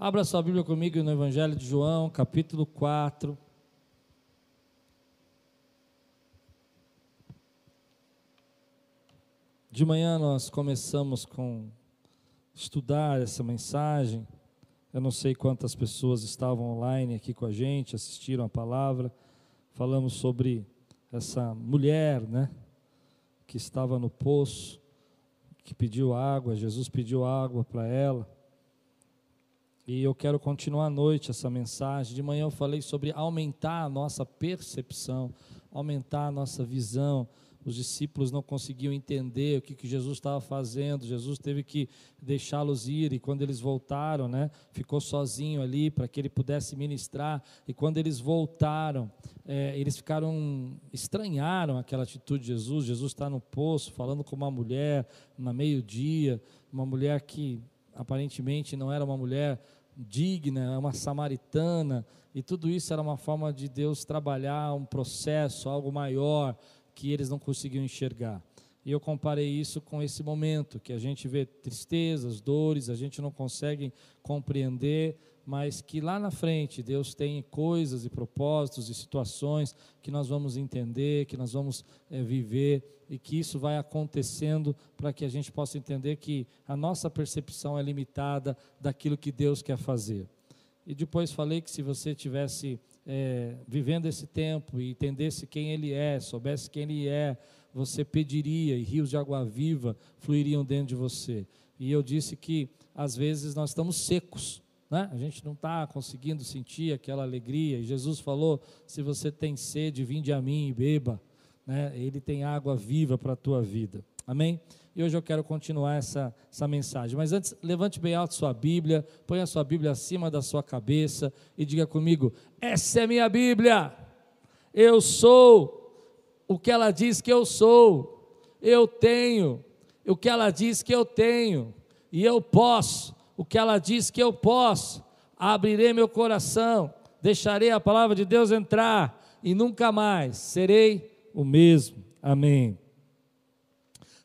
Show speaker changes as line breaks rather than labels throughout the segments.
Abra sua Bíblia comigo no Evangelho de João, capítulo 4. De manhã nós começamos com estudar essa mensagem. Eu não sei quantas pessoas estavam online aqui com a gente, assistiram a palavra. Falamos sobre essa mulher, né, que estava no poço, que pediu água, Jesus pediu água para ela. E eu quero continuar à noite essa mensagem. De manhã eu falei sobre aumentar a nossa percepção, aumentar a nossa visão. Os discípulos não conseguiam entender o que, que Jesus estava fazendo. Jesus teve que deixá-los ir e quando eles voltaram, né, ficou sozinho ali para que ele pudesse ministrar. E quando eles voltaram, é, eles ficaram estranharam aquela atitude de Jesus. Jesus está no poço falando com uma mulher na meio dia, uma mulher que aparentemente não era uma mulher digna, é uma samaritana, e tudo isso era uma forma de Deus trabalhar um processo, algo maior que eles não conseguiam enxergar. E eu comparei isso com esse momento, que a gente vê tristezas, dores, a gente não consegue compreender, mas que lá na frente Deus tem coisas e propósitos e situações que nós vamos entender, que nós vamos é, viver e que isso vai acontecendo para que a gente possa entender que a nossa percepção é limitada daquilo que Deus quer fazer. E depois falei que se você tivesse é, vivendo esse tempo e entendesse quem Ele é, soubesse quem Ele é, você pediria e rios de água viva fluiriam dentro de você. E eu disse que às vezes nós estamos secos né? A gente não está conseguindo sentir aquela alegria. E Jesus falou: se você tem sede, vinde a mim e beba. Né? Ele tem água viva para a tua vida. Amém? E hoje eu quero continuar essa, essa mensagem. Mas antes, levante bem alto sua Bíblia, ponha a sua Bíblia acima da sua cabeça e diga comigo: essa é minha Bíblia. Eu sou o que ela diz que eu sou. Eu tenho o que ela diz que eu tenho. E eu posso o que ela diz que eu posso, abrirei meu coração, deixarei a palavra de Deus entrar e nunca mais serei o mesmo. Amém.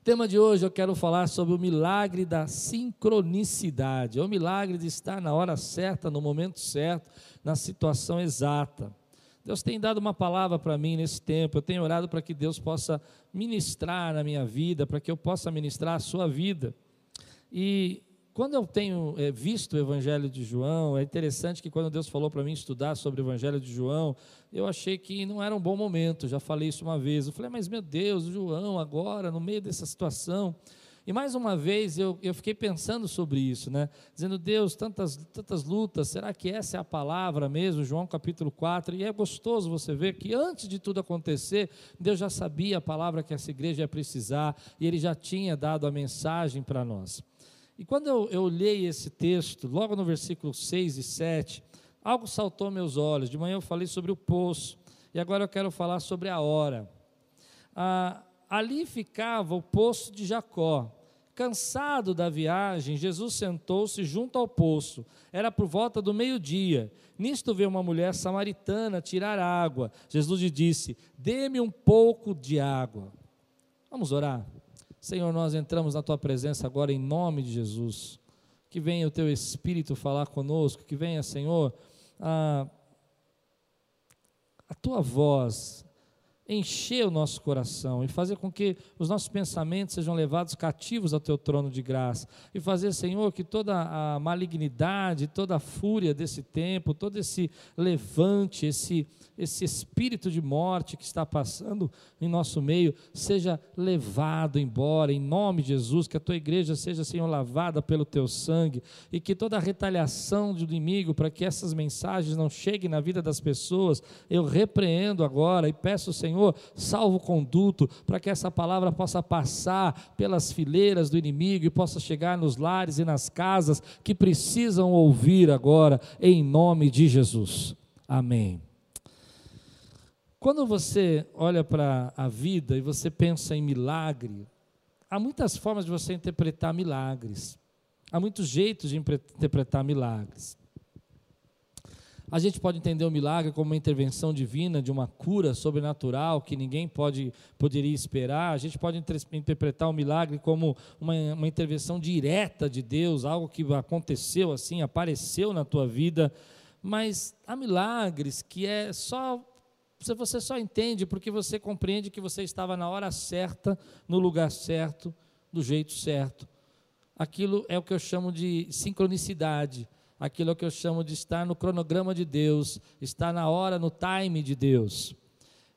Tema de hoje eu quero falar sobre o milagre da sincronicidade, é o milagre de estar na hora certa, no momento certo, na situação exata. Deus tem dado uma palavra para mim nesse tempo, eu tenho orado para que Deus possa ministrar na minha vida, para que eu possa ministrar a sua vida. E quando eu tenho é, visto o Evangelho de João, é interessante que quando Deus falou para mim estudar sobre o Evangelho de João, eu achei que não era um bom momento, já falei isso uma vez. Eu falei, mas meu Deus, João, agora, no meio dessa situação. E mais uma vez eu, eu fiquei pensando sobre isso, né? Dizendo, Deus, tantas, tantas lutas, será que essa é a palavra mesmo? João capítulo 4. E é gostoso você ver que antes de tudo acontecer, Deus já sabia a palavra que essa igreja ia precisar e Ele já tinha dado a mensagem para nós. E quando eu, eu olhei esse texto, logo no versículo 6 e 7, algo saltou meus olhos. De manhã eu falei sobre o poço, e agora eu quero falar sobre a hora. Ah, ali ficava o poço de Jacó. Cansado da viagem, Jesus sentou-se junto ao poço. Era por volta do meio-dia. Nisto veio uma mulher samaritana tirar água. Jesus lhe disse: Dê-me um pouco de água. Vamos orar. Senhor, nós entramos na tua presença agora em nome de Jesus. Que venha o teu Espírito falar conosco, que venha, Senhor, a, a tua voz encher o nosso coração e fazer com que os nossos pensamentos sejam levados cativos ao teu trono de graça. E fazer, Senhor, que toda a malignidade, toda a fúria desse tempo, todo esse levante, esse esse espírito de morte que está passando em nosso meio seja levado embora, em nome de Jesus, que a tua igreja seja, Senhor, lavada pelo teu sangue, e que toda a retaliação do inimigo, para que essas mensagens não cheguem na vida das pessoas, eu repreendo agora e peço, Senhor, salvo conduto, para que essa palavra possa passar pelas fileiras do inimigo e possa chegar nos lares e nas casas que precisam ouvir agora, em nome de Jesus. Amém. Quando você olha para a vida e você pensa em milagre, há muitas formas de você interpretar milagres. Há muitos jeitos de interpretar milagres. A gente pode entender o milagre como uma intervenção divina de uma cura sobrenatural que ninguém pode poderia esperar. A gente pode interpretar o milagre como uma, uma intervenção direta de Deus, algo que aconteceu assim, apareceu na tua vida. Mas há milagres que é só você só entende porque você compreende que você estava na hora certa, no lugar certo, do jeito certo. Aquilo é o que eu chamo de sincronicidade aquilo que eu chamo de estar no cronograma de Deus, estar na hora, no time de Deus.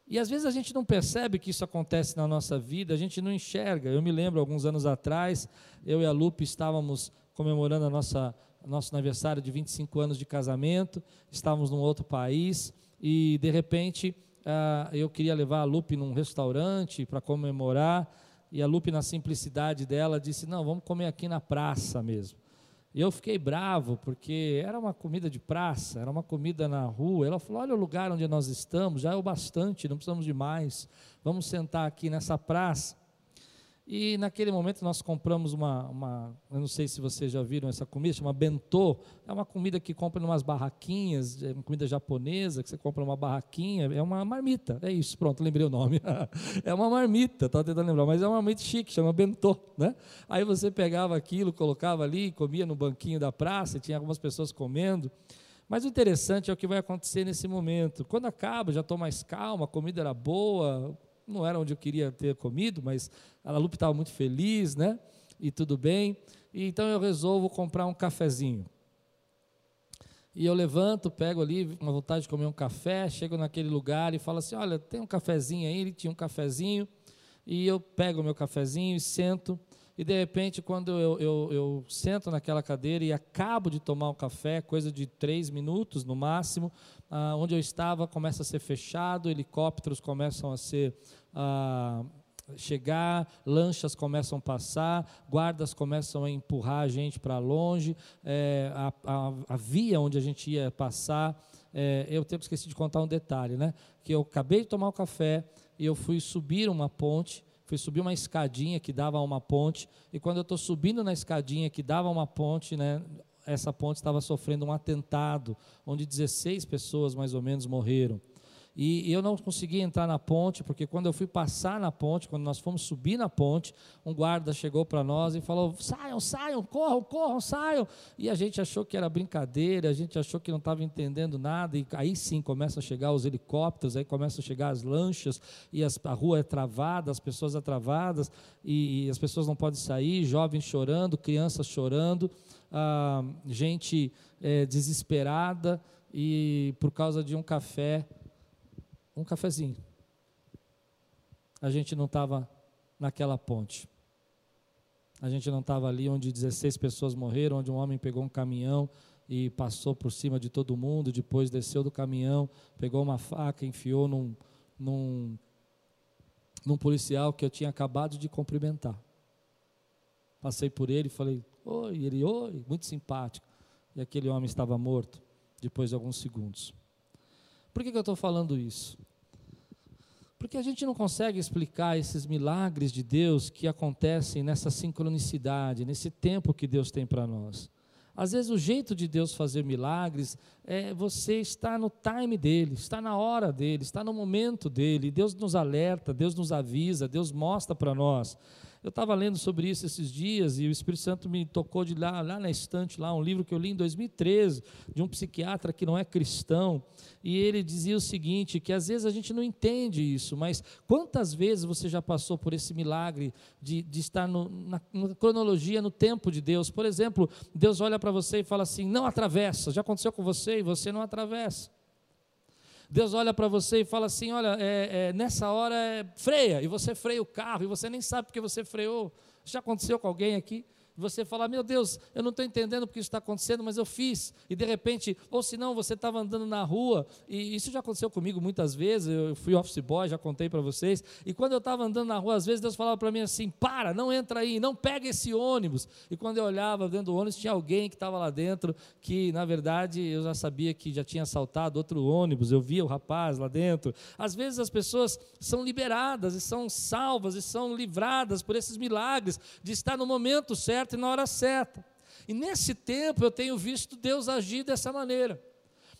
E às vezes a gente não percebe que isso acontece na nossa vida, a gente não enxerga. Eu me lembro, alguns anos atrás, eu e a Lupe estávamos comemorando a nossa, nosso aniversário de 25 anos de casamento, estávamos num outro país e, de repente, uh, eu queria levar a Lupe num restaurante para comemorar e a Lupe, na simplicidade dela, disse: Não, vamos comer aqui na praça mesmo. Eu fiquei bravo, porque era uma comida de praça, era uma comida na rua. Ela falou: Olha o lugar onde nós estamos, já é o bastante, não precisamos de mais. Vamos sentar aqui nessa praça. E naquele momento nós compramos uma, uma, eu não sei se vocês já viram essa comida, chama bentô. É uma comida que compra em umas barraquinhas, é uma comida japonesa, que você compra uma barraquinha, é uma marmita, é isso, pronto, lembrei o nome. é uma marmita, estava tentando lembrar, mas é uma marmita chique, chama bentô. Né? Aí você pegava aquilo, colocava ali, comia no banquinho da praça, tinha algumas pessoas comendo. Mas o interessante é o que vai acontecer nesse momento. Quando acaba, já estou mais calma, a comida era boa, não era onde eu queria ter comido, mas a Lupe estava muito feliz, né? E tudo bem. E então eu resolvo comprar um cafezinho. E eu levanto, pego ali uma vontade de comer um café, chego naquele lugar e falo assim: olha, tem um cafezinho aí. Ele tinha um cafezinho. E eu pego o meu cafezinho e sento. E de repente, quando eu, eu, eu sento naquela cadeira e acabo de tomar o café, coisa de três minutos no máximo, ah, onde eu estava começa a ser fechado, helicópteros começam a ser. Ah, chegar, lanchas começam a passar, guardas começam a empurrar a gente para longe, é, a, a, a, via onde a gente ia passar. É, eu tenho esqueci de contar um detalhe, né? Que eu acabei de tomar o café e eu fui subir uma ponte fui subir uma escadinha que dava a uma ponte, e quando eu estou subindo na escadinha que dava a uma ponte, né, essa ponte estava sofrendo um atentado, onde 16 pessoas mais ou menos morreram. E, eu não consegui entrar na ponte, porque quando eu fui passar na ponte, quando nós fomos subir na ponte, um guarda chegou para nós e falou: saiam, saiam, corram, corram, saiam. E a gente achou que era brincadeira, a gente achou que não estava entendendo nada, e aí sim começam a chegar os helicópteros, aí começam a chegar as lanchas, e as, a rua é travada, as pessoas é travadas, e, e as pessoas não podem sair, jovens chorando, crianças chorando, gente é, desesperada, e por causa de um café um cafezinho. A gente não estava naquela ponte. A gente não estava ali onde 16 pessoas morreram, onde um homem pegou um caminhão e passou por cima de todo mundo, depois desceu do caminhão, pegou uma faca, enfiou num, num, num policial que eu tinha acabado de cumprimentar. Passei por ele e falei, oi, ele, oi, muito simpático. E aquele homem estava morto depois de alguns segundos. Por que, que eu estou falando isso? Porque a gente não consegue explicar esses milagres de Deus que acontecem nessa sincronicidade, nesse tempo que Deus tem para nós. Às vezes o jeito de Deus fazer milagres é você estar no time dele, está na hora dele, está no momento dele. Deus nos alerta, Deus nos avisa, Deus mostra para nós. Eu estava lendo sobre isso esses dias e o Espírito Santo me tocou de lá, lá na estante, lá, um livro que eu li em 2013, de um psiquiatra que não é cristão, e ele dizia o seguinte: que às vezes a gente não entende isso, mas quantas vezes você já passou por esse milagre de, de estar no, na, na cronologia, no tempo de Deus? Por exemplo, Deus olha para você e fala assim: não atravessa, já aconteceu com você e você não atravessa. Deus olha para você e fala assim: olha, é, é, nessa hora é, freia, e você freia o carro, e você nem sabe porque você freou. Já aconteceu com alguém aqui? Você fala, meu Deus, eu não estou entendendo porque isso está acontecendo, mas eu fiz, e de repente, ou se não, você estava andando na rua, e isso já aconteceu comigo muitas vezes, eu fui office boy, já contei para vocês, e quando eu estava andando na rua, às vezes Deus falava para mim assim, para, não entra aí, não pega esse ônibus, e quando eu olhava dentro do ônibus, tinha alguém que estava lá dentro, que na verdade eu já sabia que já tinha assaltado outro ônibus, eu via o rapaz lá dentro, às vezes as pessoas são liberadas, e são salvas, e são livradas por esses milagres, de estar no momento certo, certa e na hora certa. E nesse tempo eu tenho visto Deus agir dessa maneira.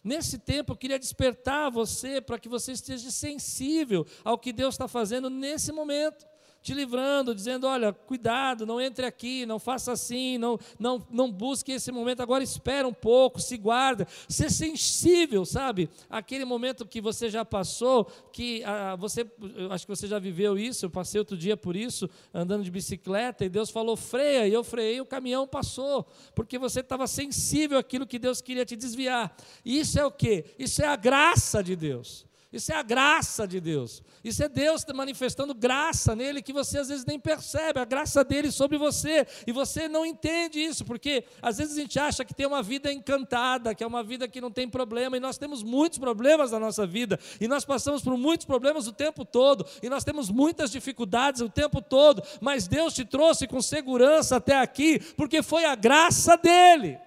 Nesse tempo eu queria despertar você para que você esteja sensível ao que Deus está fazendo nesse momento te livrando, dizendo: olha, cuidado, não entre aqui, não faça assim, não, não, não busque esse momento, agora espera um pouco, se guarda, ser sensível, sabe? Aquele momento que você já passou, que ah, você, acho que você já viveu isso, eu passei outro dia por isso, andando de bicicleta, e Deus falou: freia, e eu freiei, o caminhão passou, porque você estava sensível àquilo que Deus queria te desviar. E isso é o que? Isso é a graça de Deus. Isso é a graça de Deus. Isso é Deus manifestando graça nele que você às vezes nem percebe, a graça dele sobre você. E você não entende isso, porque às vezes a gente acha que tem uma vida encantada, que é uma vida que não tem problema, e nós temos muitos problemas na nossa vida, e nós passamos por muitos problemas o tempo todo, e nós temos muitas dificuldades o tempo todo, mas Deus te trouxe com segurança até aqui, porque foi a graça dele.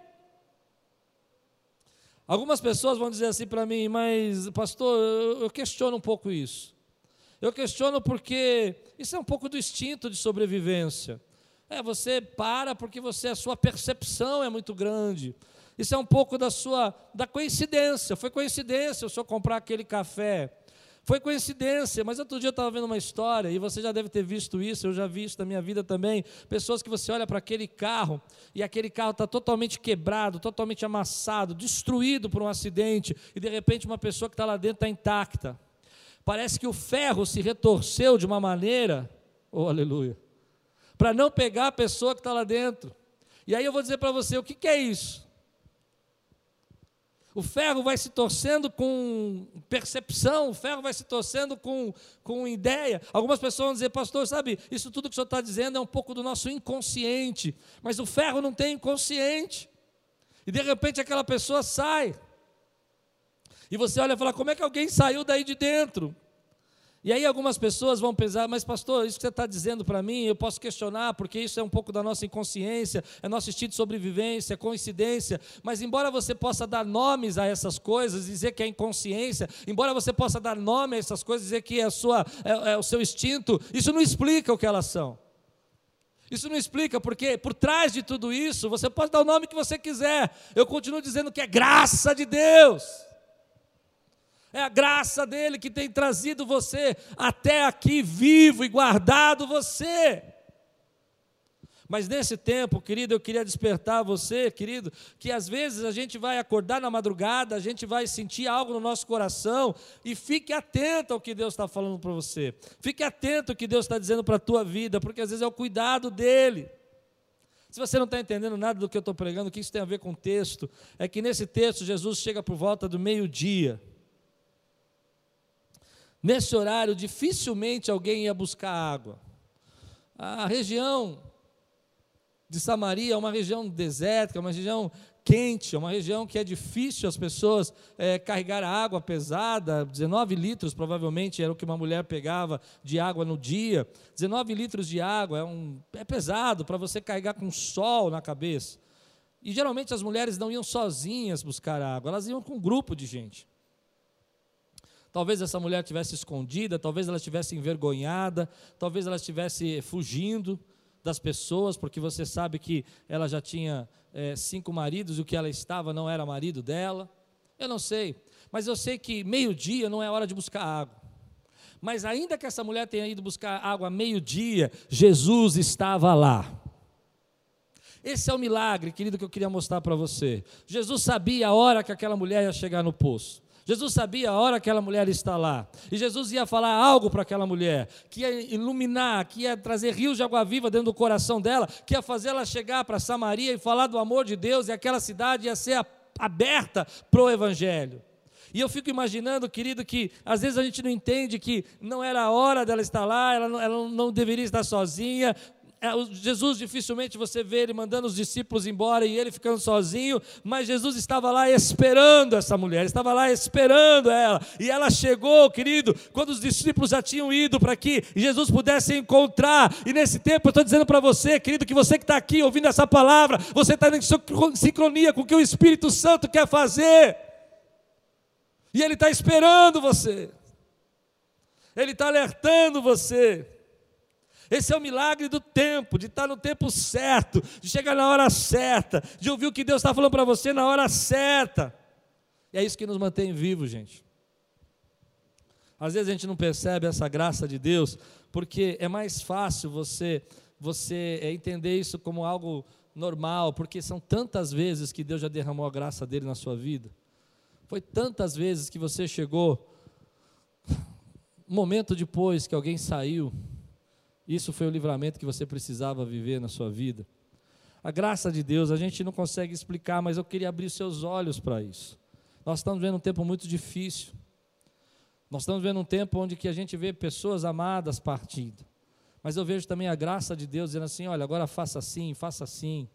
Algumas pessoas vão dizer assim para mim, mas pastor, eu questiono um pouco isso. Eu questiono porque isso é um pouco do instinto de sobrevivência. É, você para porque você a sua percepção é muito grande. Isso é um pouco da sua da coincidência. Foi coincidência o senhor comprar aquele café foi coincidência, mas outro dia eu estava vendo uma história, e você já deve ter visto isso, eu já vi isso na minha vida também. Pessoas que você olha para aquele carro, e aquele carro está totalmente quebrado, totalmente amassado, destruído por um acidente, e de repente uma pessoa que está lá dentro está intacta. Parece que o ferro se retorceu de uma maneira, oh aleluia, para não pegar a pessoa que está lá dentro. E aí eu vou dizer para você: o que, que é isso? O ferro vai se torcendo com percepção, o ferro vai se torcendo com, com ideia. Algumas pessoas vão dizer, pastor, sabe, isso tudo que o senhor está dizendo é um pouco do nosso inconsciente, mas o ferro não tem inconsciente. E de repente aquela pessoa sai. E você olha e fala, como é que alguém saiu daí de dentro? E aí algumas pessoas vão pensar, mas pastor, isso que você está dizendo para mim, eu posso questionar, porque isso é um pouco da nossa inconsciência, é nosso instinto de sobrevivência, é coincidência. Mas embora você possa dar nomes a essas coisas, dizer que é inconsciência, embora você possa dar nome a essas coisas, dizer que é, sua, é, é o seu instinto, isso não explica o que elas são. Isso não explica, porque por trás de tudo isso, você pode dar o nome que você quiser. Eu continuo dizendo que é graça de Deus. É a graça dele que tem trazido você até aqui vivo e guardado você. Mas nesse tempo, querido, eu queria despertar você, querido, que às vezes a gente vai acordar na madrugada, a gente vai sentir algo no nosso coração, e fique atento ao que Deus está falando para você. Fique atento ao que Deus está dizendo para a tua vida, porque às vezes é o cuidado dEle. Se você não está entendendo nada do que eu estou pregando, o que isso tem a ver com o texto, é que nesse texto Jesus chega por volta do meio-dia. Nesse horário, dificilmente alguém ia buscar água. A região de Samaria é uma região desértica, é uma região quente, é uma região que é difícil as pessoas é, carregar água pesada, 19 litros provavelmente era o que uma mulher pegava de água no dia. 19 litros de água é, um, é pesado para você carregar com sol na cabeça. E geralmente as mulheres não iam sozinhas buscar água, elas iam com um grupo de gente. Talvez essa mulher tivesse escondida, talvez ela estivesse envergonhada, talvez ela estivesse fugindo das pessoas, porque você sabe que ela já tinha é, cinco maridos e o que ela estava não era marido dela. Eu não sei, mas eu sei que meio-dia não é hora de buscar água. Mas ainda que essa mulher tenha ido buscar água meio-dia, Jesus estava lá. Esse é o milagre, querido, que eu queria mostrar para você. Jesus sabia a hora que aquela mulher ia chegar no poço. Jesus sabia a hora que aquela mulher está lá. E Jesus ia falar algo para aquela mulher, que ia iluminar, que ia trazer rios de água viva dentro do coração dela, que ia fazer ela chegar para Samaria e falar do amor de Deus, e aquela cidade ia ser aberta para o Evangelho. E eu fico imaginando, querido, que às vezes a gente não entende que não era a hora dela estar lá, ela não, ela não deveria estar sozinha, Jesus dificilmente você vê ele mandando os discípulos embora e ele ficando sozinho, mas Jesus estava lá esperando essa mulher, estava lá esperando ela, e ela chegou, querido, quando os discípulos já tinham ido para que Jesus pudesse encontrar, e nesse tempo eu estou dizendo para você, querido, que você que está aqui ouvindo essa palavra, você está em sincronia com o que o Espírito Santo quer fazer, e Ele está esperando você, Ele está alertando você. Esse é o milagre do tempo, de estar no tempo certo, de chegar na hora certa, de ouvir o que Deus está falando para você na hora certa. E é isso que nos mantém vivos, gente. Às vezes a gente não percebe essa graça de Deus, porque é mais fácil você você é, entender isso como algo normal, porque são tantas vezes que Deus já derramou a graça dele na sua vida. Foi tantas vezes que você chegou um momento depois que alguém saiu. Isso foi o livramento que você precisava viver na sua vida. A graça de Deus, a gente não consegue explicar, mas eu queria abrir seus olhos para isso. Nós estamos vendo um tempo muito difícil. Nós estamos vendo um tempo onde que a gente vê pessoas amadas partindo. Mas eu vejo também a graça de Deus dizendo assim: olha, agora faça assim, faça assim.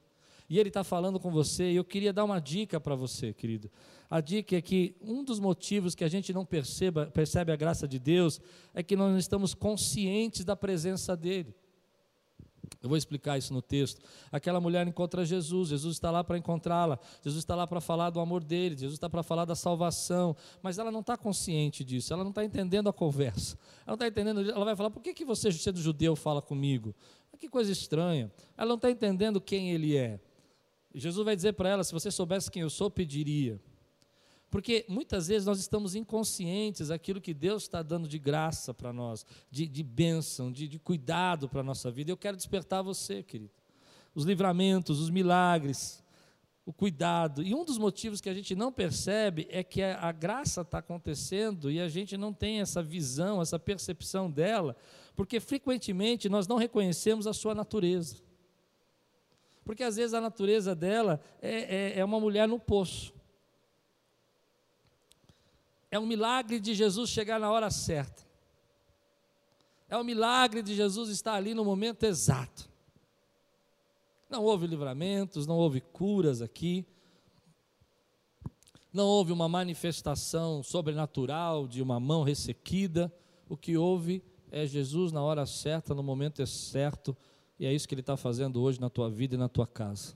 E Ele está falando com você, e eu queria dar uma dica para você, querido. A dica é que um dos motivos que a gente não perceba, percebe a graça de Deus é que nós não estamos conscientes da presença dEle. Eu vou explicar isso no texto. Aquela mulher encontra Jesus, Jesus está lá para encontrá-la, Jesus está lá para falar do amor dele, Jesus está para falar da salvação, mas ela não está consciente disso, ela não está entendendo a conversa, ela não está entendendo, ela vai falar: por que, que você, sendo judeu, fala comigo? Que coisa estranha. Ela não está entendendo quem ele é. Jesus vai dizer para ela: se você soubesse quem eu sou, pediria. Porque muitas vezes nós estamos inconscientes daquilo que Deus está dando de graça para nós, de, de bênção, de, de cuidado para a nossa vida. Eu quero despertar você, querido. Os livramentos, os milagres, o cuidado. E um dos motivos que a gente não percebe é que a, a graça está acontecendo e a gente não tem essa visão, essa percepção dela, porque frequentemente nós não reconhecemos a sua natureza. Porque às vezes a natureza dela é, é, é uma mulher no poço. É um milagre de Jesus chegar na hora certa. É um milagre de Jesus estar ali no momento exato. Não houve livramentos, não houve curas aqui. Não houve uma manifestação sobrenatural de uma mão ressequida. O que houve é Jesus na hora certa, no momento certo. E é isso que Ele está fazendo hoje na tua vida e na tua casa.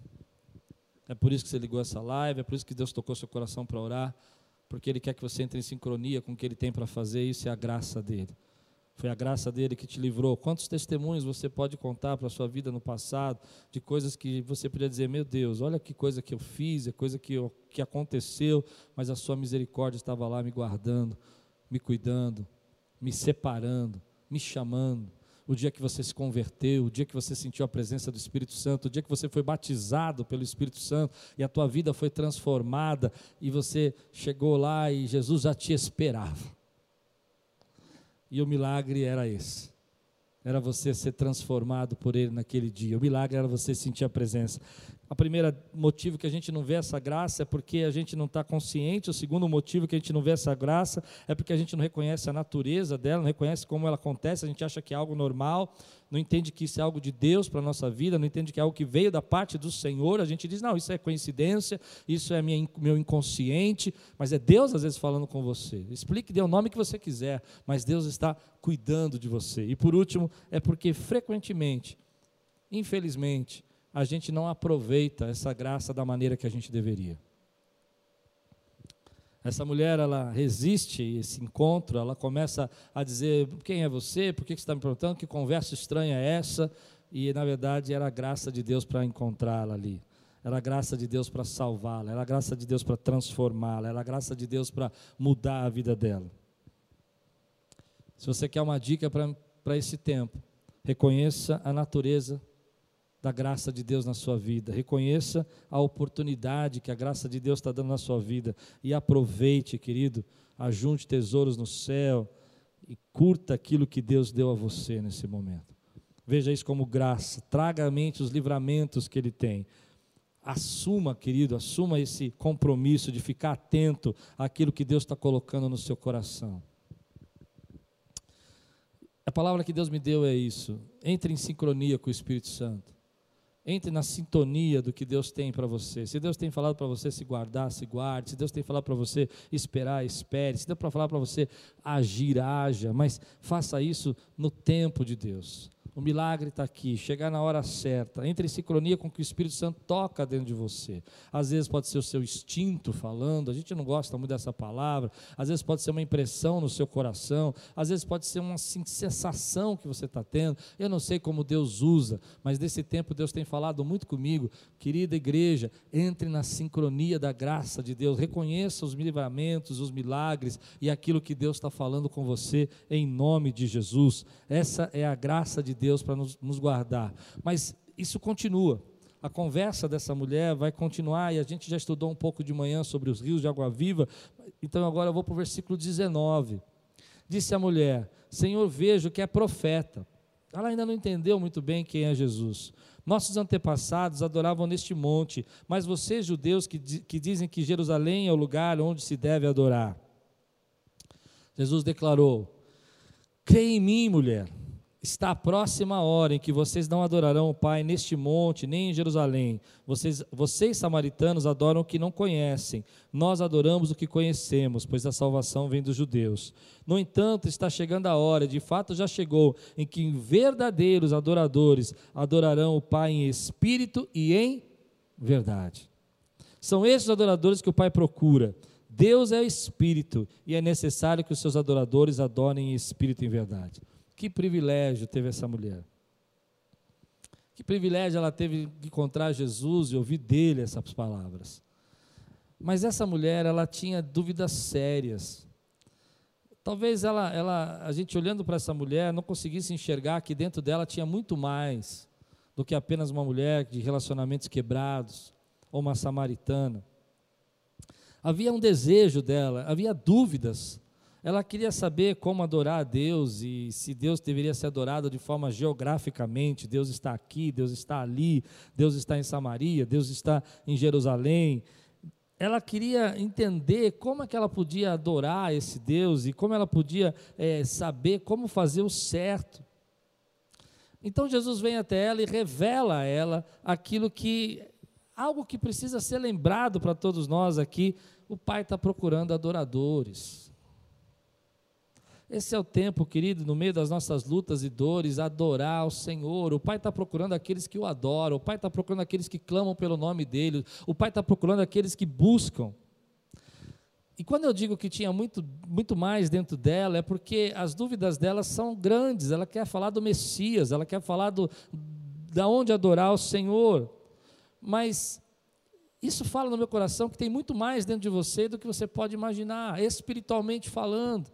É por isso que você ligou essa live, é por isso que Deus tocou seu coração para orar porque Ele quer que você entre em sincronia com o que Ele tem para fazer, isso é a graça dele. Foi a graça dele que te livrou. Quantos testemunhos você pode contar para a sua vida no passado, de coisas que você podia dizer: Meu Deus, olha que coisa que eu fiz, é coisa que, eu, que aconteceu, mas a sua misericórdia estava lá me guardando, me cuidando, me separando, me chamando o dia que você se converteu, o dia que você sentiu a presença do Espírito Santo, o dia que você foi batizado pelo Espírito Santo e a tua vida foi transformada e você chegou lá e Jesus já te esperava. E o milagre era esse. Era você ser transformado por Ele naquele dia. O milagre era você sentir a presença. A primeira motivo que a gente não vê essa graça é porque a gente não está consciente. O segundo motivo que a gente não vê essa graça é porque a gente não reconhece a natureza dela, não reconhece como ela acontece. A gente acha que é algo normal, não entende que isso é algo de Deus para a nossa vida, não entende que é algo que veio da parte do Senhor. A gente diz, não, isso é coincidência, isso é minha, meu inconsciente, mas é Deus às vezes falando com você. Explique, dê o nome que você quiser, mas Deus está cuidando de você. E por último, é porque frequentemente, infelizmente, a gente não aproveita essa graça da maneira que a gente deveria. Essa mulher, ela resiste esse encontro, ela começa a dizer: quem é você? Por que você está me perguntando? Que conversa estranha é essa? E na verdade era a graça de Deus para encontrá-la ali. Era a graça de Deus para salvá-la, era a graça de Deus para transformá-la, era a graça de Deus para mudar a vida dela. Se você quer uma dica para esse tempo, reconheça a natureza da graça de Deus na sua vida. Reconheça a oportunidade que a graça de Deus está dando na sua vida e aproveite, querido. Ajunte tesouros no céu e curta aquilo que Deus deu a você nesse momento. Veja isso como graça. Traga à mente os livramentos que Ele tem. Assuma, querido, assuma esse compromisso de ficar atento àquilo que Deus está colocando no seu coração. A palavra que Deus me deu é isso. Entre em sincronia com o Espírito Santo. Entre na sintonia do que Deus tem para você. Se Deus tem falado para você se guardar, se guarde. Se Deus tem falado para você esperar, espere. Se Deus tem falar para você agir, haja. Mas faça isso no tempo de Deus. O milagre está aqui, chegar na hora certa, entre em sincronia com o que o Espírito Santo toca dentro de você. Às vezes pode ser o seu instinto falando, a gente não gosta muito dessa palavra, às vezes pode ser uma impressão no seu coração, às vezes pode ser uma assim, sensação que você está tendo. Eu não sei como Deus usa, mas nesse tempo Deus tem falado muito comigo. Querida igreja, entre na sincronia da graça de Deus, reconheça os livramentos, os milagres e aquilo que Deus está falando com você em nome de Jesus. Essa é a graça de Deus Deus para nos, nos guardar. Mas isso continua. A conversa dessa mulher vai continuar, e a gente já estudou um pouco de manhã sobre os rios de água viva, então agora eu vou para o versículo 19. Disse a mulher: Senhor, vejo que é profeta. Ela ainda não entendeu muito bem quem é Jesus. Nossos antepassados adoravam neste monte, mas vocês, judeus, que, que dizem que Jerusalém é o lugar onde se deve adorar. Jesus declarou: Creia em mim, mulher. Está próxima a hora em que vocês não adorarão o Pai neste monte, nem em Jerusalém. Vocês, vocês, samaritanos, adoram o que não conhecem. Nós adoramos o que conhecemos, pois a salvação vem dos judeus. No entanto, está chegando a hora, de fato já chegou, em que verdadeiros adoradores adorarão o Pai em espírito e em verdade. São esses adoradores que o Pai procura. Deus é espírito e é necessário que os seus adoradores adorem em espírito e em verdade. Que privilégio teve essa mulher. Que privilégio ela teve de encontrar Jesus e ouvir dele essas palavras. Mas essa mulher, ela tinha dúvidas sérias. Talvez ela, ela a gente olhando para essa mulher, não conseguisse enxergar que dentro dela tinha muito mais do que apenas uma mulher de relacionamentos quebrados ou uma samaritana. Havia um desejo dela, havia dúvidas ela queria saber como adorar a Deus e se Deus deveria ser adorado de forma geograficamente. Deus está aqui, Deus está ali, Deus está em Samaria, Deus está em Jerusalém. Ela queria entender como é que ela podia adorar esse Deus e como ela podia é, saber como fazer o certo. Então Jesus vem até ela e revela a ela aquilo que algo que precisa ser lembrado para todos nós aqui. O Pai está procurando adoradores. Esse é o tempo, querido, no meio das nossas lutas e dores, adorar o Senhor. O Pai está procurando aqueles que o adoram, o Pai está procurando aqueles que clamam pelo nome dEle, o Pai está procurando aqueles que buscam. E quando eu digo que tinha muito, muito mais dentro dela, é porque as dúvidas dela são grandes. Ela quer falar do Messias, ela quer falar do, da onde adorar o Senhor. Mas isso fala no meu coração que tem muito mais dentro de você do que você pode imaginar, espiritualmente falando.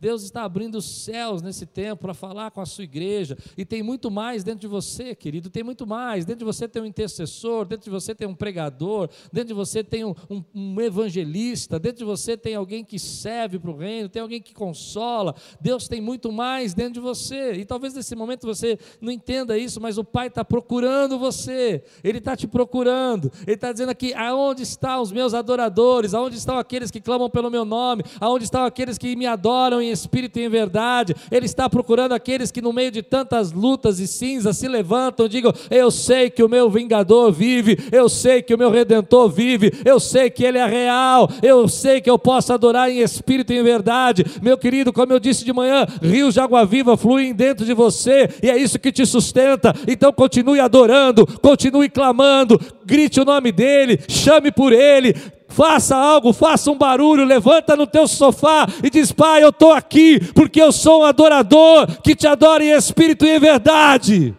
Deus está abrindo os céus nesse tempo para falar com a sua igreja, e tem muito mais dentro de você, querido, tem muito mais. Dentro de você tem um intercessor, dentro de você tem um pregador, dentro de você tem um, um, um evangelista, dentro de você tem alguém que serve para o reino, tem alguém que consola. Deus tem muito mais dentro de você, e talvez nesse momento você não entenda isso, mas o Pai está procurando você, Ele está te procurando, Ele está dizendo aqui: aonde estão os meus adoradores, aonde estão aqueles que clamam pelo meu nome, aonde estão aqueles que me adoram em espírito e em verdade. Ele está procurando aqueles que, no meio de tantas lutas e cinzas, se levantam digam: Eu sei que o meu vingador vive, eu sei que o meu redentor vive, eu sei que ele é real, eu sei que eu posso adorar em espírito e em verdade. Meu querido, como eu disse de manhã, rios de água viva fluem dentro de você e é isso que te sustenta. Então continue adorando, continue clamando, grite o nome dele, chame por ele, faça algo, faça um barulho, levanta no teu sofá e diz: Pai, eu estou aqui porque eu sou um adorador que te adora em espírito e em verdade.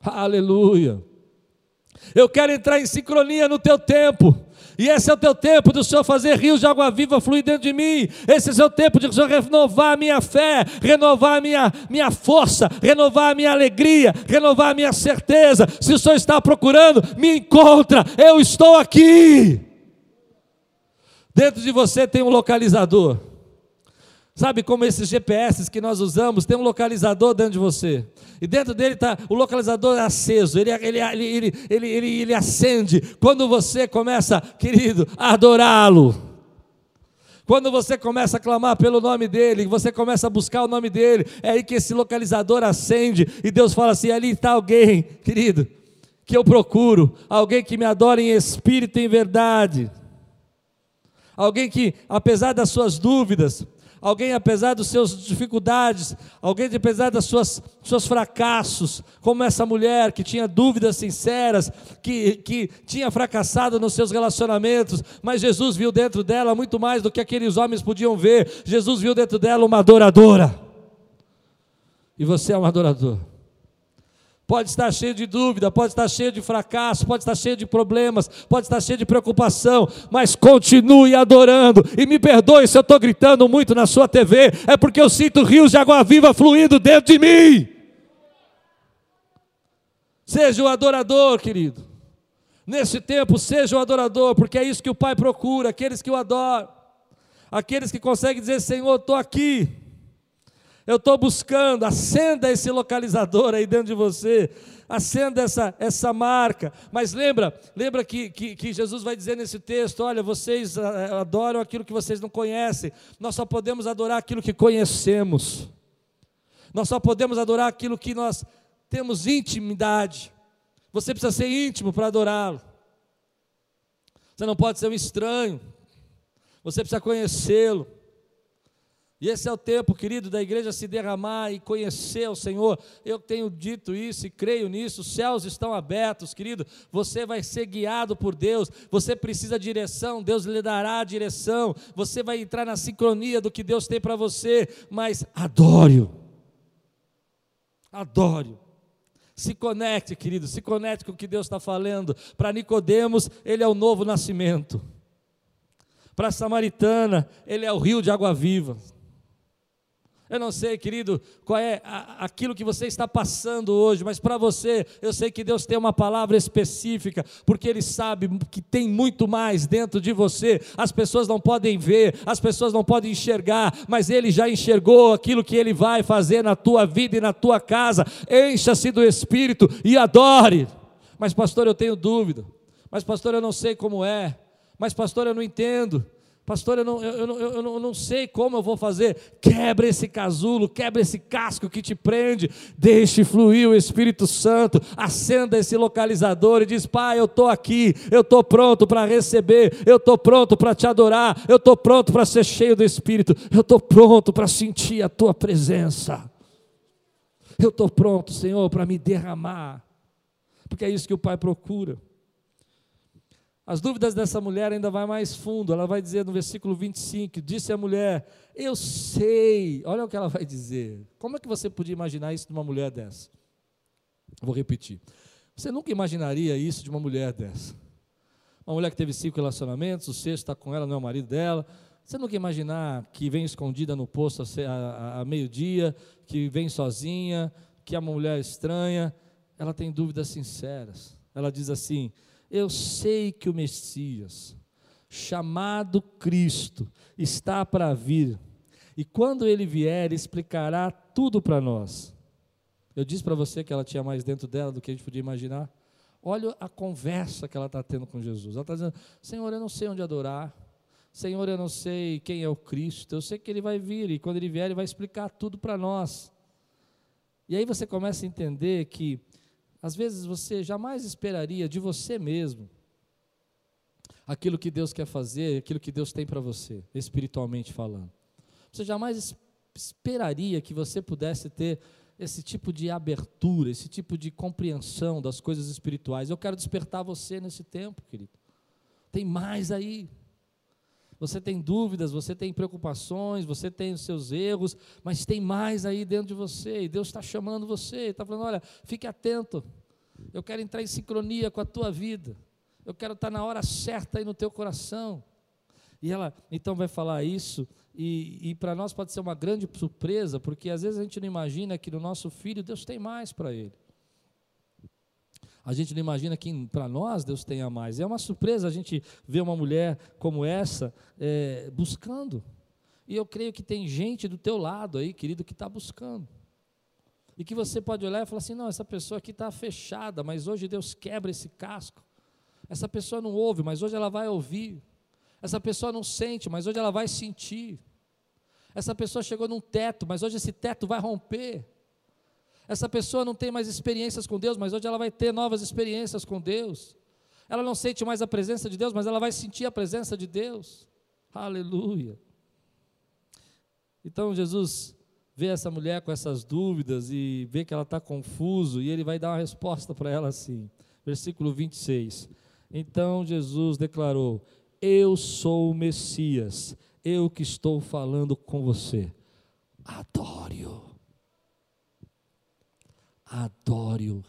Aleluia. Eu quero entrar em sincronia no teu tempo. E esse é o teu tempo do Senhor fazer rios de água viva fluir dentro de mim. Esse é o seu tempo de o Senhor renovar a minha fé, renovar a minha, minha força, renovar a minha alegria, renovar a minha certeza. Se o Senhor está procurando, me encontra. Eu estou aqui. Dentro de você tem um localizador. Sabe como esses GPS que nós usamos, tem um localizador dentro de você. E dentro dele está o localizador aceso, ele, ele, ele, ele, ele, ele acende. Quando você começa, querido, a adorá-lo. Quando você começa a clamar pelo nome dele, você começa a buscar o nome dele, é aí que esse localizador acende e Deus fala assim: ali está alguém, querido, que eu procuro, alguém que me adora em espírito e em verdade, alguém que, apesar das suas dúvidas, alguém apesar dos seus dificuldades, alguém apesar dos suas, seus fracassos, como essa mulher que tinha dúvidas sinceras, que, que tinha fracassado nos seus relacionamentos, mas Jesus viu dentro dela muito mais do que aqueles homens podiam ver. Jesus viu dentro dela uma adoradora. E você é um adorador pode estar cheio de dúvida, pode estar cheio de fracasso, pode estar cheio de problemas, pode estar cheio de preocupação, mas continue adorando. E me perdoe se eu estou gritando muito na sua TV, é porque eu sinto rios de água viva fluindo dentro de mim. Seja o adorador, querido. Nesse tempo, seja o adorador, porque é isso que o Pai procura, aqueles que o adoram, aqueles que conseguem dizer: Senhor, estou aqui eu estou buscando, acenda esse localizador aí dentro de você, acenda essa, essa marca. Mas lembra, lembra que, que, que Jesus vai dizer nesse texto: olha, vocês ah, adoram aquilo que vocês não conhecem, nós só podemos adorar aquilo que conhecemos, nós só podemos adorar aquilo que nós temos intimidade. Você precisa ser íntimo para adorá-lo. Você não pode ser um estranho. Você precisa conhecê-lo. E esse é o tempo, querido, da igreja se derramar e conhecer o Senhor. Eu tenho dito isso e creio nisso. Os céus estão abertos, querido. Você vai ser guiado por Deus. Você precisa de direção, Deus lhe dará a direção. Você vai entrar na sincronia do que Deus tem para você. Mas adore-o. Adore-o. Se conecte, querido, se conecte com o que Deus está falando. Para Nicodemos, ele é o novo nascimento. Para a samaritana, ele é o rio de água viva. Eu não sei, querido, qual é aquilo que você está passando hoje, mas para você, eu sei que Deus tem uma palavra específica, porque Ele sabe que tem muito mais dentro de você. As pessoas não podem ver, as pessoas não podem enxergar, mas Ele já enxergou aquilo que Ele vai fazer na tua vida e na tua casa. Encha-se do Espírito e adore. Mas, pastor, eu tenho dúvida. Mas, pastor, eu não sei como é. Mas, pastor, eu não entendo. Pastor, eu não, eu, eu, eu, eu não sei como eu vou fazer. Quebra esse casulo, quebra esse casco que te prende. Deixe fluir o Espírito Santo. Acenda esse localizador e diz: Pai, eu estou aqui. Eu estou pronto para receber. Eu estou pronto para te adorar. Eu estou pronto para ser cheio do Espírito. Eu estou pronto para sentir a tua presença. Eu estou pronto, Senhor, para me derramar. Porque é isso que o Pai procura. As dúvidas dessa mulher ainda vai mais fundo. Ela vai dizer no versículo 25: Disse a mulher, Eu sei. Olha o que ela vai dizer. Como é que você podia imaginar isso de uma mulher dessa? Vou repetir. Você nunca imaginaria isso de uma mulher dessa. Uma mulher que teve cinco relacionamentos, o sexto está com ela, não é o marido dela. Você nunca imaginar que vem escondida no a, a, a meio-dia, que vem sozinha, que é uma mulher estranha. Ela tem dúvidas sinceras. Ela diz assim: eu sei que o Messias, chamado Cristo, está para vir, e quando ele vier, explicará tudo para nós. Eu disse para você que ela tinha mais dentro dela do que a gente podia imaginar. Olha a conversa que ela está tendo com Jesus. Ela está dizendo: Senhor, eu não sei onde adorar. Senhor, eu não sei quem é o Cristo. Eu sei que ele vai vir e quando ele vier, ele vai explicar tudo para nós. E aí você começa a entender que às vezes você jamais esperaria de você mesmo aquilo que Deus quer fazer, aquilo que Deus tem para você, espiritualmente falando. Você jamais esperaria que você pudesse ter esse tipo de abertura, esse tipo de compreensão das coisas espirituais. Eu quero despertar você nesse tempo, querido. Tem mais aí. Você tem dúvidas, você tem preocupações, você tem os seus erros, mas tem mais aí dentro de você, e Deus está chamando você, está falando: olha, fique atento, eu quero entrar em sincronia com a tua vida, eu quero estar na hora certa aí no teu coração. E ela então vai falar isso, e, e para nós pode ser uma grande surpresa, porque às vezes a gente não imagina que no nosso filho Deus tem mais para ele. A gente não imagina que para nós Deus tenha mais. É uma surpresa a gente ver uma mulher como essa é, buscando. E eu creio que tem gente do teu lado aí, querido, que está buscando. E que você pode olhar e falar assim: não, essa pessoa aqui está fechada, mas hoje Deus quebra esse casco. Essa pessoa não ouve, mas hoje ela vai ouvir. Essa pessoa não sente, mas hoje ela vai sentir. Essa pessoa chegou num teto, mas hoje esse teto vai romper. Essa pessoa não tem mais experiências com Deus, mas hoje ela vai ter novas experiências com Deus. Ela não sente mais a presença de Deus, mas ela vai sentir a presença de Deus. Aleluia. Então Jesus vê essa mulher com essas dúvidas e vê que ela está confuso, e ele vai dar uma resposta para ela assim. Versículo 26. Então Jesus declarou: Eu sou o Messias, eu que estou falando com você. Adore-o. Adore-o.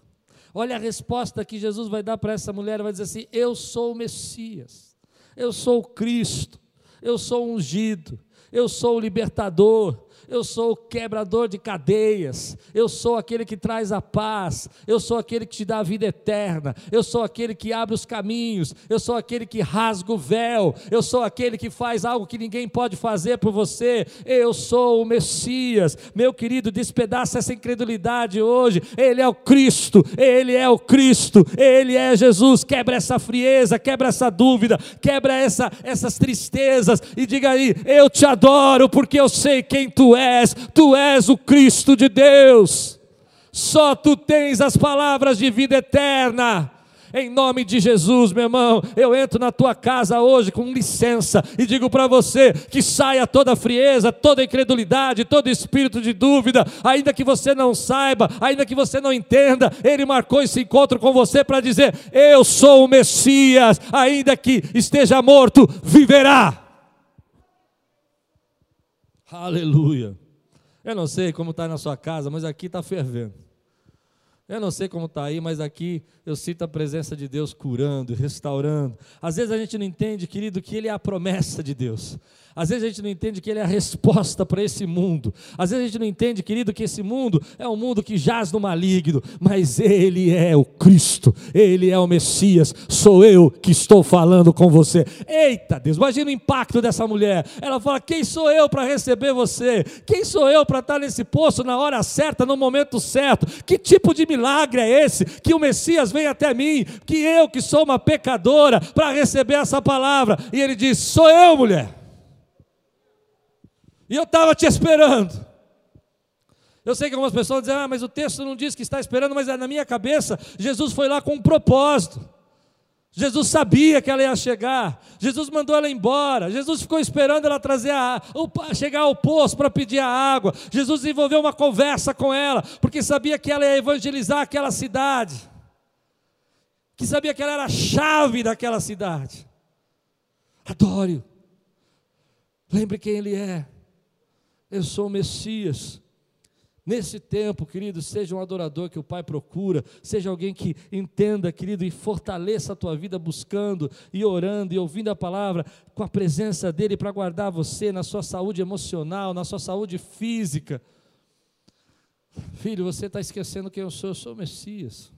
Olha a resposta que Jesus vai dar para essa mulher: vai dizer assim: Eu sou o Messias, eu sou o Cristo, eu sou ungido, eu sou o libertador, eu sou o quebrador de cadeias, eu sou aquele que traz a paz, eu sou aquele que te dá a vida eterna, eu sou aquele que abre os caminhos, eu sou aquele que rasga o véu, eu sou aquele que faz algo que ninguém pode fazer por você, eu sou o Messias, meu querido, despedaça essa incredulidade hoje, Ele é o Cristo, Ele é o Cristo, Ele é Jesus, quebra essa frieza, quebra essa dúvida, quebra essa, essas tristezas e diga aí: Eu te adoro porque eu sei quem tu és és, tu és o Cristo de Deus. Só tu tens as palavras de vida eterna. Em nome de Jesus, meu irmão, eu entro na tua casa hoje com licença e digo para você que saia toda frieza, toda incredulidade, todo espírito de dúvida, ainda que você não saiba, ainda que você não entenda, Ele marcou esse encontro com você para dizer: Eu sou o Messias, ainda que esteja morto, viverá. Aleluia. Eu não sei como está na sua casa, mas aqui está fervendo. Eu não sei como está aí, mas aqui eu sinto a presença de Deus curando, restaurando. Às vezes a gente não entende, querido, que Ele é a promessa de Deus. Às vezes a gente não entende que Ele é a resposta para esse mundo. Às vezes a gente não entende, querido, que esse mundo é um mundo que jaz no maligno, mas Ele é o Cristo, Ele é o Messias. Sou eu que estou falando com você. Eita Deus, imagina o impacto dessa mulher. Ela fala: Quem sou eu para receber você? Quem sou eu para estar nesse poço na hora certa, no momento certo? Que tipo de milagre é esse? Que o Messias vem até mim, que eu que sou uma pecadora, para receber essa palavra. E ele diz: Sou eu, mulher. E eu estava te esperando. Eu sei que algumas pessoas dizem, ah, mas o texto não diz que está esperando, mas é na minha cabeça, Jesus foi lá com um propósito. Jesus sabia que ela ia chegar. Jesus mandou ela embora. Jesus ficou esperando ela trazer a chegar ao poço para pedir a água. Jesus desenvolveu uma conversa com ela, porque sabia que ela ia evangelizar aquela cidade. Que sabia que ela era a chave daquela cidade. Adore-o. Lembre quem ele é. Eu sou o Messias. Nesse tempo, querido, seja um adorador que o Pai procura, seja alguém que entenda, querido, e fortaleça a tua vida buscando e orando e ouvindo a palavra com a presença dEle para guardar você na sua saúde emocional, na sua saúde física. Filho, você está esquecendo quem eu sou, eu sou o Messias.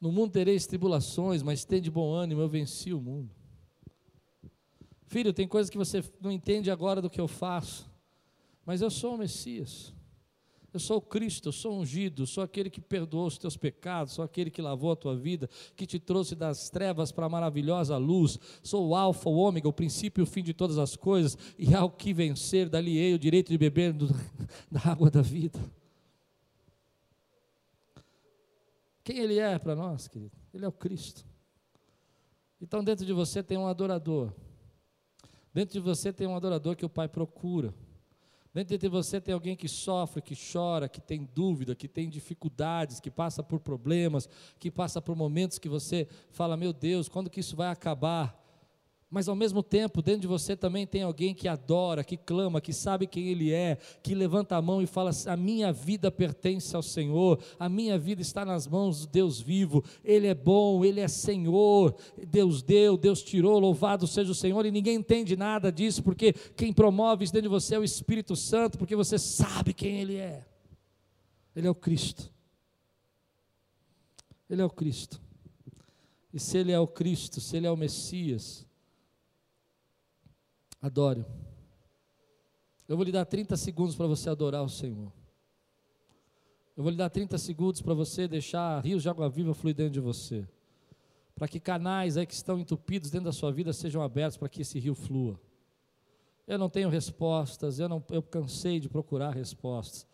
No mundo tereis tribulações, mas tem de bom ânimo, eu venci o mundo. Filho, tem coisas que você não entende agora do que eu faço, mas eu sou o Messias. Eu sou o Cristo, eu sou ungido, sou aquele que perdoou os teus pecados, sou aquele que lavou a tua vida, que te trouxe das trevas para a maravilhosa luz. Sou o Alfa, o Ômega, o princípio e o fim de todas as coisas, e ao que vencer, dali ei o direito de beber do, da água da vida. Quem Ele é para nós, querido? Ele é o Cristo. Então, dentro de você tem um adorador Dentro de você tem um adorador que o Pai procura. Dentro de você tem alguém que sofre, que chora, que tem dúvida, que tem dificuldades, que passa por problemas, que passa por momentos que você fala: Meu Deus, quando que isso vai acabar? Mas ao mesmo tempo, dentro de você também tem alguém que adora, que clama, que sabe quem Ele é, que levanta a mão e fala: A minha vida pertence ao Senhor, a minha vida está nas mãos do Deus vivo, Ele é bom, Ele é Senhor, Deus deu, Deus tirou, louvado seja o Senhor, e ninguém entende nada disso, porque quem promove isso dentro de você é o Espírito Santo, porque você sabe quem Ele é, Ele é o Cristo, Ele é o Cristo, e se Ele é o Cristo, se Ele é o Messias, Adore. Eu vou lhe dar 30 segundos para você adorar o Senhor. Eu vou lhe dar 30 segundos para você deixar rios de água viva fluir dentro de você. Para que canais aí que estão entupidos dentro da sua vida sejam abertos para que esse rio flua. Eu não tenho respostas, eu, não, eu cansei de procurar respostas.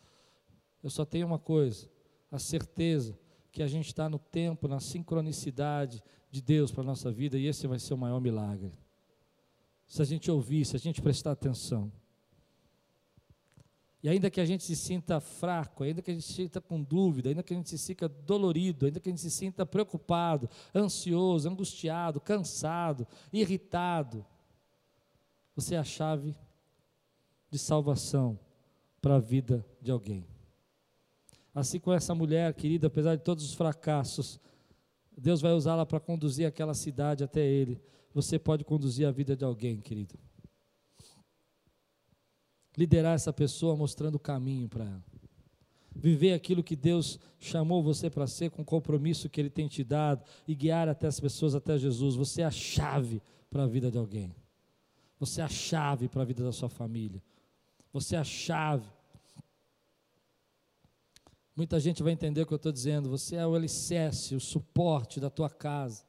Eu só tenho uma coisa: a certeza que a gente está no tempo, na sincronicidade de Deus para a nossa vida, e esse vai ser o maior milagre se a gente ouvir, se a gente prestar atenção. E ainda que a gente se sinta fraco, ainda que a gente se sinta com dúvida, ainda que a gente se sinta dolorido, ainda que a gente se sinta preocupado, ansioso, angustiado, cansado, irritado, você é a chave de salvação para a vida de alguém. Assim como essa mulher, querida, apesar de todos os fracassos, Deus vai usá-la para conduzir aquela cidade até Ele. Você pode conduzir a vida de alguém, querido liderar essa pessoa mostrando o caminho para ela. Viver aquilo que Deus chamou você para ser, com o compromisso que Ele tem te dado, e guiar até as pessoas até Jesus. Você é a chave para a vida de alguém. Você é a chave para a vida da sua família. Você é a chave. Muita gente vai entender o que eu estou dizendo. Você é o alicerce, o suporte da tua casa.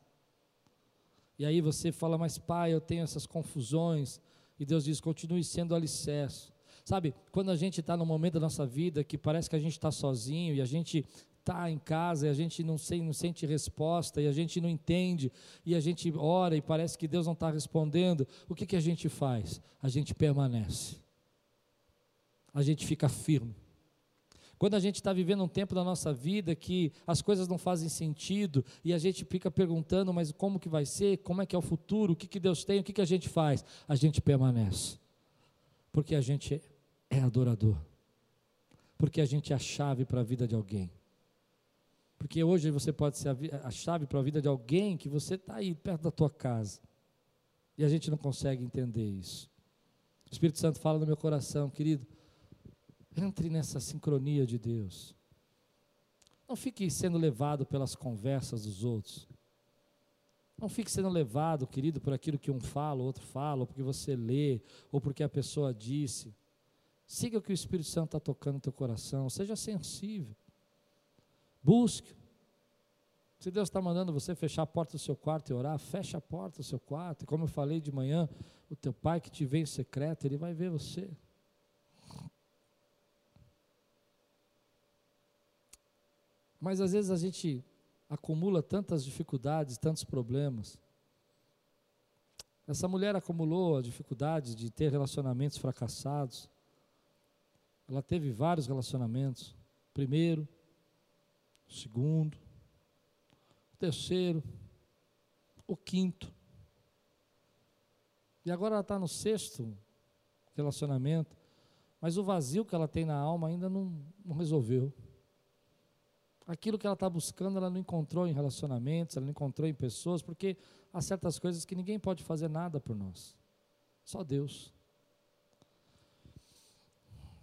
E aí você fala, mas pai, eu tenho essas confusões. E Deus diz: continue sendo o alicerce. Sabe, quando a gente está no momento da nossa vida que parece que a gente está sozinho e a gente está em casa e a gente não, sei, não sente resposta e a gente não entende e a gente ora e parece que Deus não está respondendo, o que, que a gente faz? A gente permanece, a gente fica firme. Quando a gente está vivendo um tempo da nossa vida que as coisas não fazem sentido e a gente fica perguntando, mas como que vai ser? Como é que é o futuro? O que, que Deus tem? O que, que a gente faz? A gente permanece. Porque a gente é adorador. Porque a gente é a chave para a vida de alguém. Porque hoje você pode ser a, chave para a vida de alguém que você está aí perto da tua casa. E a gente não consegue entender isso. O Espírito Santo fala no meu coração, querido. Entre nessa sincronia de Deus. Não fique sendo levado pelas conversas dos outros. Não fique sendo levado, querido, por aquilo que um fala, o outro fala, ou porque você lê, ou porque a pessoa disse. Siga o que o Espírito Santo está tocando no teu coração, seja sensível. Busque. Se Deus está mandando você fechar a porta do seu quarto e orar, feche a porta do seu quarto. E como eu falei de manhã, o teu pai que te vê em secreto, ele vai ver você. Mas às vezes a gente acumula tantas dificuldades, tantos problemas. Essa mulher acumulou a dificuldade de ter relacionamentos fracassados. Ela teve vários relacionamentos. Primeiro, segundo, terceiro, o quinto. E agora ela está no sexto relacionamento, mas o vazio que ela tem na alma ainda não, não resolveu. Aquilo que ela está buscando, ela não encontrou em relacionamentos, ela não encontrou em pessoas, porque há certas coisas que ninguém pode fazer nada por nós, só Deus.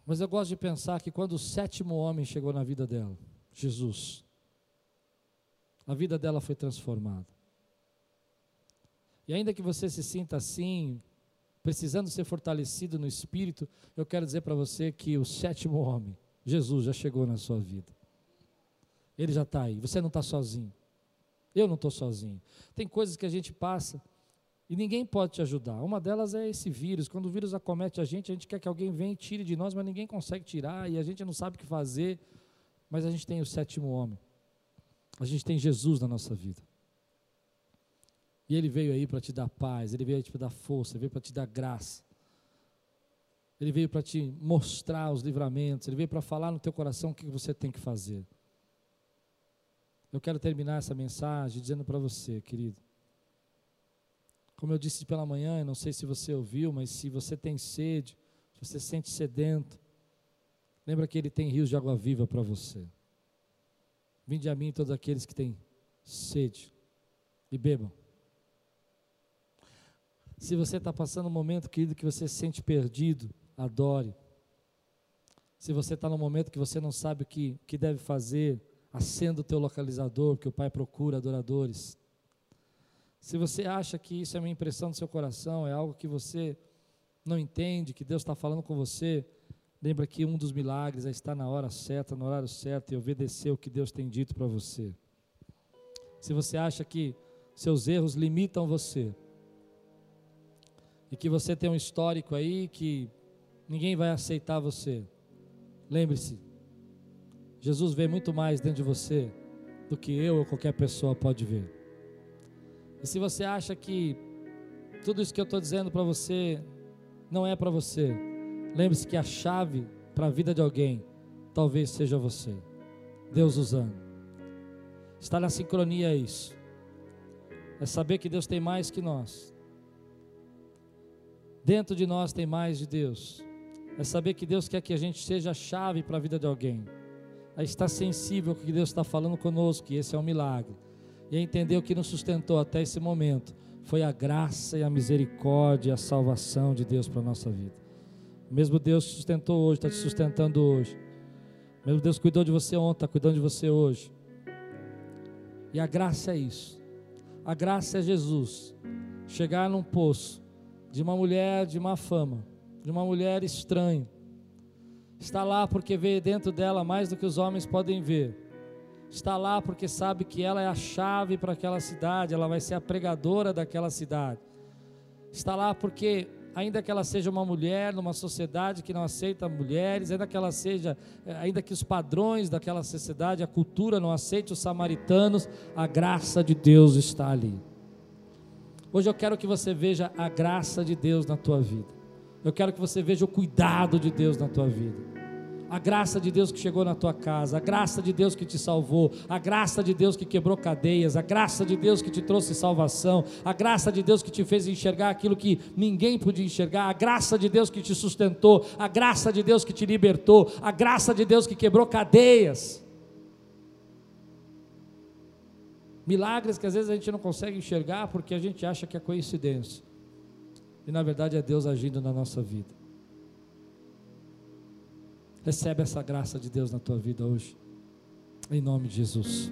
Mas eu gosto de pensar que quando o sétimo homem chegou na vida dela, Jesus, a vida dela foi transformada. E ainda que você se sinta assim, precisando ser fortalecido no espírito, eu quero dizer para você que o sétimo homem, Jesus, já chegou na sua vida. Ele já está aí, você não está sozinho. Eu não estou sozinho. Tem coisas que a gente passa e ninguém pode te ajudar. Uma delas é esse vírus. Quando o vírus acomete a gente, a gente quer que alguém venha e tire de nós, mas ninguém consegue tirar e a gente não sabe o que fazer. Mas a gente tem o sétimo homem. A gente tem Jesus na nossa vida. E ele veio aí para te dar paz, ele veio aí para te dar força, ele veio para te dar graça. Ele veio para te mostrar os livramentos, ele veio para falar no teu coração o que você tem que fazer. Eu quero terminar essa mensagem dizendo para você, querido, como eu disse pela manhã, não sei se você ouviu, mas se você tem sede, se você se sente sedento, lembra que Ele tem rios de água viva para você. Vinde a mim todos aqueles que têm sede e bebam. Se você está passando um momento, querido, que você se sente perdido, adore. Se você está num momento que você não sabe o que, que deve fazer, acenda o teu localizador, que o Pai procura adoradores. Se você acha que isso é uma impressão do seu coração, é algo que você não entende, que Deus está falando com você, lembra que um dos milagres é estar na hora certa, no horário certo e obedecer o que Deus tem dito para você. Se você acha que seus erros limitam você, e que você tem um histórico aí que ninguém vai aceitar você, lembre-se, Jesus vê muito mais dentro de você do que eu ou qualquer pessoa pode ver. E se você acha que tudo isso que eu estou dizendo para você não é para você, lembre-se que a chave para a vida de alguém, talvez seja você. Deus usando. Está na sincronia isso. É saber que Deus tem mais que nós. Dentro de nós tem mais de Deus. É saber que Deus quer que a gente seja a chave para a vida de alguém. É estar sensível ao que Deus está falando conosco, que esse é um milagre. E é entender o que nos sustentou até esse momento. Foi a graça e a misericórdia e a salvação de Deus para a nossa vida. O mesmo Deus sustentou hoje, está te sustentando hoje. O mesmo Deus cuidou de você ontem, está cuidando de você hoje. E a graça é isso. A graça é Jesus chegar num poço de uma mulher de má fama, de uma mulher estranha. Está lá porque vê dentro dela mais do que os homens podem ver. Está lá porque sabe que ela é a chave para aquela cidade, ela vai ser a pregadora daquela cidade. Está lá porque ainda que ela seja uma mulher numa sociedade que não aceita mulheres, ainda que ela seja, ainda que os padrões daquela sociedade, a cultura não aceite os samaritanos, a graça de Deus está ali. Hoje eu quero que você veja a graça de Deus na tua vida. Eu quero que você veja o cuidado de Deus na tua vida. A graça de Deus que chegou na tua casa, a graça de Deus que te salvou, a graça de Deus que quebrou cadeias, a graça de Deus que te trouxe salvação, a graça de Deus que te fez enxergar aquilo que ninguém podia enxergar, a graça de Deus que te sustentou, a graça de Deus que te libertou, a graça de Deus que quebrou cadeias. Milagres que às vezes a gente não consegue enxergar porque a gente acha que é coincidência. E na verdade é Deus agindo na nossa vida. Recebe essa graça de Deus na tua vida hoje. Em nome de Jesus.